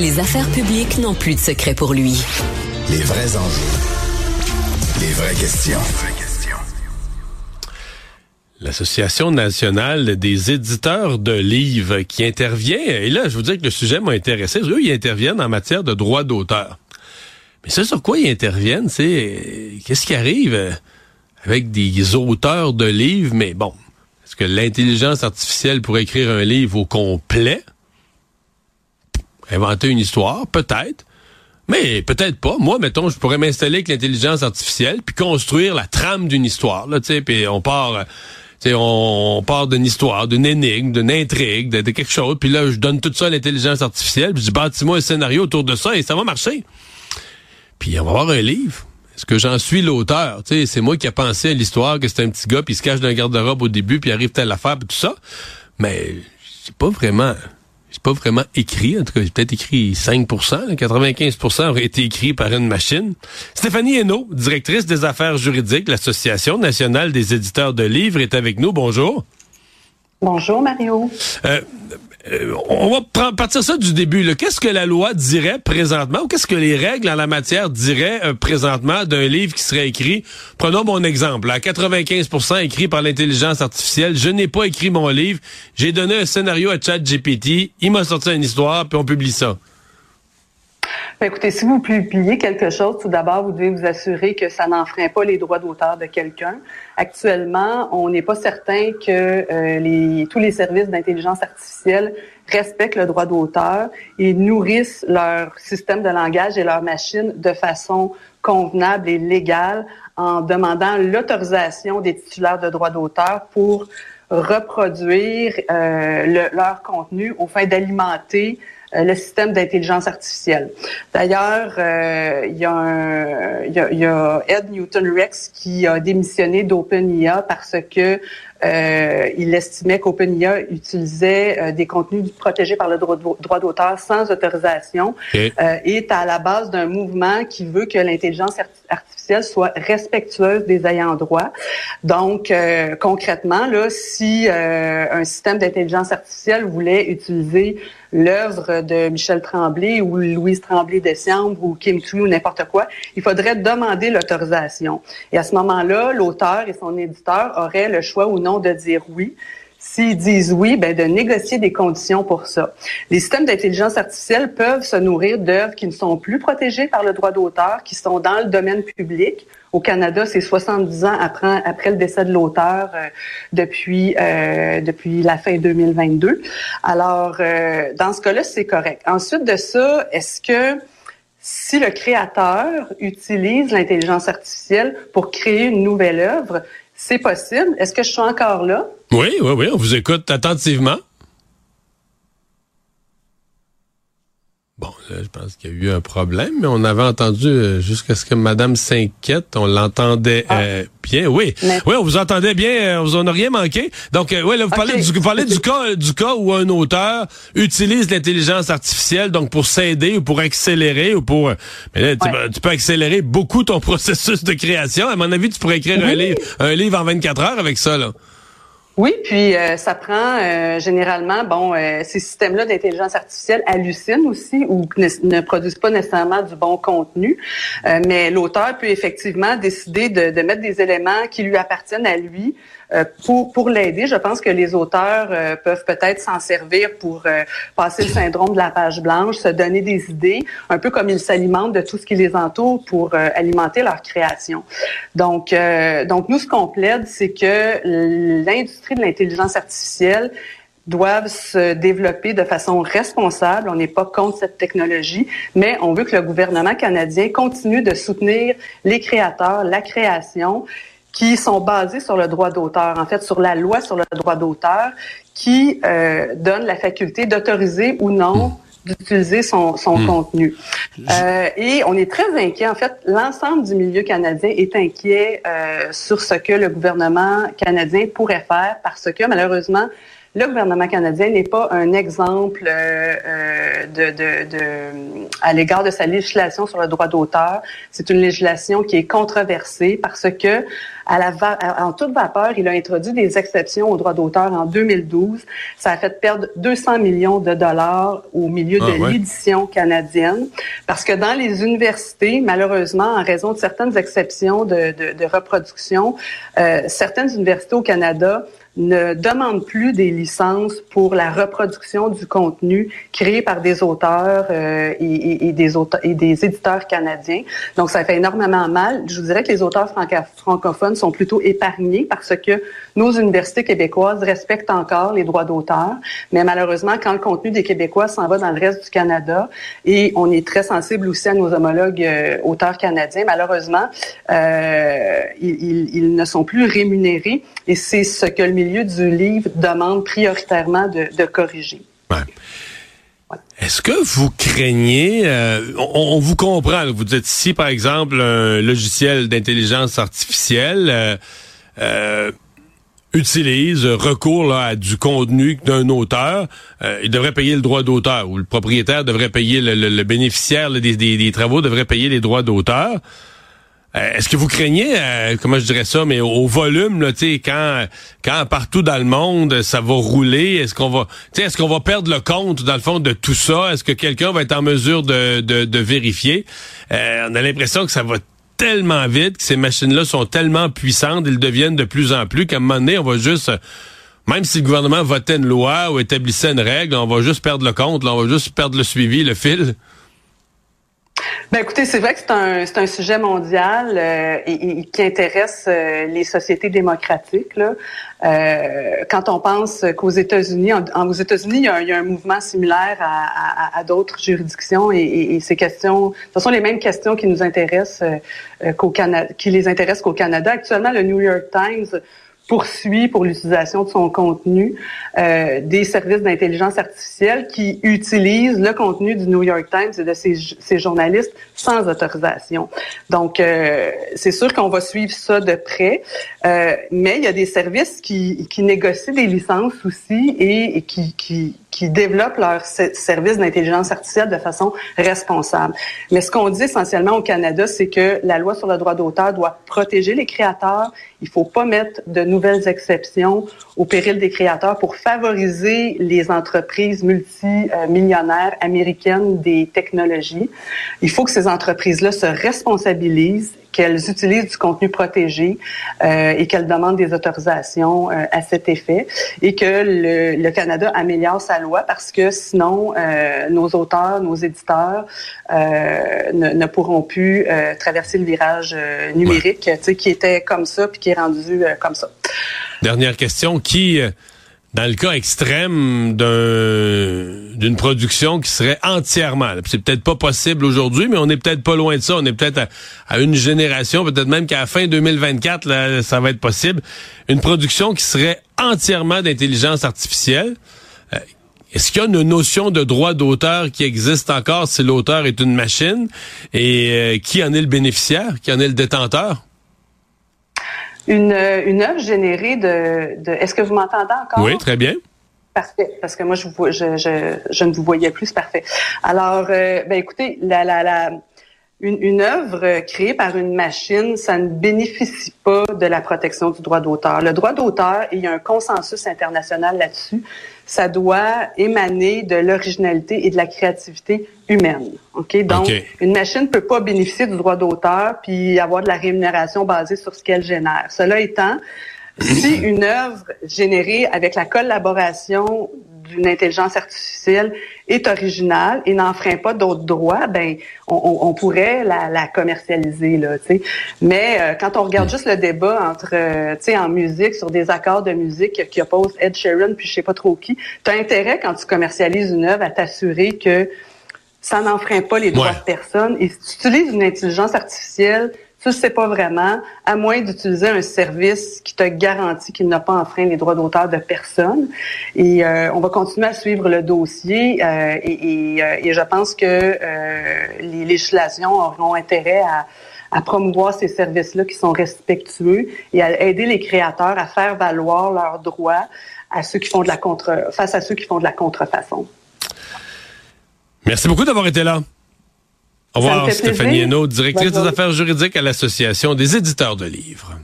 Les affaires publiques n'ont plus de secret pour lui. Les vrais enjeux. Les vraies questions. L'Association nationale des éditeurs de livres qui intervient, et là, je vous dis que le sujet m'a intéressé, eux, ils interviennent en matière de droit d'auteur. Mais ça, sur quoi ils interviennent, c'est qu'est-ce qui arrive avec des auteurs de livres, mais bon, est-ce que l'intelligence artificielle pourrait écrire un livre au complet? Inventer une histoire, peut-être. Mais peut-être pas. Moi, mettons, je pourrais m'installer avec l'intelligence artificielle puis construire la trame d'une histoire. Là, puis on part on part d'une histoire, d'une énigme, d'une intrigue, de, quelque chose, puis là, je donne tout ça à l'intelligence artificielle, puis je bâtis-moi un scénario autour de ça et ça va marcher. Puis on va avoir un livre. Est-ce que j'en suis l'auteur? C'est moi qui ai pensé à l'histoire, que c'est un petit gars, puis se cache dans un garde-robe au début, puis arrive telle affaire, puis tout ça. Mais c'est pas vraiment c'est pas vraiment écrit. En tout cas, j'ai peut-être écrit 5% 95% aurait été écrit par une machine. Stéphanie Hainaut, directrice des affaires juridiques de l'Association nationale des éditeurs de livres, est avec nous. Bonjour. Bonjour, Mario. Euh, euh, on va partir ça du début. Qu'est-ce que la loi dirait présentement ou qu'est-ce que les règles en la matière diraient euh, présentement d'un livre qui serait écrit? Prenons mon exemple. À 95% écrit par l'intelligence artificielle. Je n'ai pas écrit mon livre. J'ai donné un scénario à ChatGPT. Il m'a sorti une histoire, puis on publie ça. Ben, écoutez, si vous publiez quelque chose, tout d'abord, vous devez vous assurer que ça n'enfreint pas les droits d'auteur de quelqu'un. Actuellement, on n'est pas certain que euh, les, tous les services d'intelligence artificielle respectent le droit d'auteur et nourrissent leur système de langage et leur machine de façon convenable et légale en demandant l'autorisation des titulaires de droits d'auteur pour reproduire euh, leur contenu au fin d'alimenter le système d'intelligence artificielle. D'ailleurs, euh, il, y a il, y a, Ed Newton-Rex qui a démissionné d'OpenIA parce que euh, il estimait qu'OpenIA utilisait des contenus protégés par le droit, d'auteur sans autorisation et est à la base d'un mouvement qui veut que l'intelligence artificielle soit respectueuse des ayants droit. Donc, concrètement, là, si un système d'intelligence artificielle voulait utiliser l'œuvre de Michel Tremblay ou Louise Tremblay Descambre ou Kim Thuy ou n'importe quoi, il faudrait demander l'autorisation. Et à ce moment-là, l'auteur et son éditeur auraient le choix ou non de dire oui. S'ils disent oui, ben de négocier des conditions pour ça. Les systèmes d'intelligence artificielle peuvent se nourrir d'œuvres qui ne sont plus protégées par le droit d'auteur, qui sont dans le domaine public. Au Canada, c'est 70 ans après, après le décès de l'auteur euh, depuis euh, depuis la fin 2022. Alors, euh, dans ce cas-là, c'est correct. Ensuite de ça, est-ce que si le créateur utilise l'intelligence artificielle pour créer une nouvelle œuvre, c'est possible. Est-ce que je suis encore là? Oui, oui, oui. On vous écoute attentivement. Bon, là, je pense qu'il y a eu un problème, mais on avait entendu euh, jusqu'à ce que Madame s'inquiète, on l'entendait ah. euh, bien. Oui, oui, on vous entendait bien, euh, vous en a rien manqué. Donc, oui, là, vous parlez, du, vous parlez du cas, du cas où un auteur utilise l'intelligence artificielle, donc pour s'aider ou pour accélérer ou pour. Mais là, tu, peux accélérer beaucoup ton processus de création. À mon avis, tu pourrais écrire un livre, un livre en 24 heures avec ça, là. Oui, puis euh, ça prend euh, généralement, bon, euh, ces systèmes-là d'intelligence artificielle hallucinent aussi ou ne, produisent pas nécessairement du bon contenu, mais l'auteur peut effectivement décider de, de, mettre des éléments qui lui appartiennent à lui euh, pour, pour l'aider, je pense que les auteurs euh, peuvent peut-être s'en servir pour euh, passer le syndrome de la page blanche, se donner des idées, un peu comme ils s'alimentent de tout ce qui les entoure pour alimenter leur création. Donc, donc nous, ce qu'on plaide, c'est que l'industrie de l'intelligence artificielle doivent se développer de façon responsable. On n'est pas contre cette technologie, mais on veut que le gouvernement canadien continue de soutenir les créateurs, la création qui sont basés sur le droit d'auteur, en fait, sur la loi sur le droit d'auteur, qui euh, donne la faculté d'autoriser ou non hmm. d'utiliser son, son hmm. contenu. Euh, et on est très inquiet. En fait, l'ensemble du milieu canadien est inquiet euh, sur ce que le gouvernement canadien pourrait faire parce que malheureusement, le gouvernement canadien n'est pas un exemple euh, de, de, de, à l'égard de sa législation sur le droit d'auteur. C'est une législation qui est controversée parce que à la en toute vapeur, il a introduit des exceptions au droit d'auteur en 2012. Ça a fait perdre 200 millions de dollars au milieu de ah, l'édition canadienne parce que dans les universités, malheureusement, en raison de certaines exceptions de, de, de reproduction, euh, certaines universités au Canada ne demande plus des licences pour la reproduction du contenu créé par des auteurs euh, et, des éditeurs canadiens. Donc, ça fait énormément mal. Je vous dirais que les auteurs francophones sont plutôt épargnés parce que nos universités québécoises respectent encore les droits d'auteur. Mais malheureusement, quand le contenu des Québécois s'en va dans le reste du Canada, et on est très sensible aussi à nos homologues euh, auteurs canadiens, malheureusement, euh, ils, ils ne sont plus rémunérés. Et c'est ce que le milieu du livre demande prioritairement de, corriger. Est-ce que vous craignez, euh, on, vous comprend, vous êtes ici par exemple un logiciel d'intelligence artificielle euh, euh, utilise, recours à du contenu d'un auteur, il devrait payer le droit d'auteur ou le propriétaire devrait payer le, bénéficiaire des, des, travaux devrait payer les droits d'auteur. Euh, est-ce que vous craignez, euh, comment je dirais ça, mais au, volume, là, quand, quand partout dans le monde ça va rouler, est-ce qu'on va, est-ce qu'on va perdre le compte dans le fond de tout ça? Est-ce que quelqu'un va être en mesure de, de, vérifier? Euh, On a l'impression que ça va tellement vite, que ces machines-là sont tellement puissantes, ils deviennent de plus en plus qu'à un moment donné, on va juste même si le gouvernement votait une loi ou établissait une règle, on va juste perdre le compte, on va juste perdre le suivi, le fil. Ben écoutez, c'est vrai que c'est un, c'est un sujet mondial euh, et, qui intéresse euh, les sociétés démocratiques. Là. Euh, quand on pense qu'aux États-Unis, en, aux États-Unis, il y, a, il y, a, un mouvement similaire à, à, à d'autres juridictions et, et, ces questions, ce sont les mêmes questions qui nous intéressent qu'au Canada, qui les intéressent qu'au Canada. Actuellement, le New York Times poursuit pour l'utilisation de son contenu euh, des services d'intelligence artificielle qui utilisent le contenu du New York Times et de ses, ses journalistes sans autorisation. Donc, euh, c'est sûr qu'on va suivre ça de près, euh, mais il y a des services qui, qui négocient des licences aussi et, et qui, qui, qui développent leurs services d'intelligence artificielle de façon responsable. Mais ce qu'on dit essentiellement au Canada, c'est que la loi sur le droit d'auteur doit protéger les créateurs. Il faut pas mettre de nouvelles exceptions au péril des créateurs pour favoriser les entreprises multimillionnaires américaines des technologies. Il faut que ces entreprises-là se responsabilisent qu'elles utilisent du contenu protégé euh, et qu'elles demandent des autorisations euh, à cet effet et que le, le, Canada améliore sa loi parce que sinon euh, nos auteurs, nos éditeurs euh, ne, ne, pourront plus euh, traverser le virage numérique, tu sais, qui était comme ça puis qui est rendu comme ça. Dernière question, qui dans le cas extrême d'une production qui serait entièrement, c'est peut-être pas possible aujourd'hui, mais on est peut-être pas loin de ça. On est peut-être à, une génération, peut-être même qu'à la fin 2024, là, ça va être possible. Une production qui serait entièrement d'intelligence artificielle. Euh, est-ce qu'il y a une notion de droit d'auteur qui existe encore si l'auteur est une machine? Et euh, qui en est le bénéficiaire? Qui en est le détenteur? Une, une œuvre générée de, de Est-ce que vous m'entendez encore? Oui, très bien. Parfait, parce que moi, je, je, je, je ne vous voyais plus. Parfait. Alors, euh, ben écoutez, la, la, la, une, une œuvre créée par une machine, ça ne bénéficie pas de la protection du droit d'auteur. Le droit d'auteur, il y a un consensus international là-dessus, ça doit émaner de l'originalité et de la créativité humaine. Ok, donc une machine ne peut pas bénéficier du droit d'auteur puis avoir de la rémunération basée sur ce qu'elle génère. Cela étant, si une œuvre générée avec la collaboration d'une intelligence artificielle est originale et n'enfreint pas d'autres droits, ben on, pourrait la, commercialiser là, tu sais. Mais euh, quand on regarde juste le débat entre, euh, tu sais, en musique sur des accords de musique qui opposent Ed Sheeran puis je sais pas trop qui, tu as intérêt quand tu commercialises une œuvre à t'assurer que ça n'enfreint pas les droits de personne. Et si tu utilises une intelligence artificielle tu sais pas vraiment, à moins d'utiliser un service qui te garantit qu'il n'a pas enfreint les droits d'auteur de personne. Et euh, on va continuer à suivre le dossier euh, euh, et, je pense que les législations auront intérêt à, promouvoir ces services-là qui sont respectueux et à aider les créateurs à faire valoir leurs droits face à ceux qui font de la contrefaçon. Merci beaucoup d'avoir été là. Au revoir, Stéphanie Hénaud, directrice des affaires juridiques à l'Association des éditeurs de livres.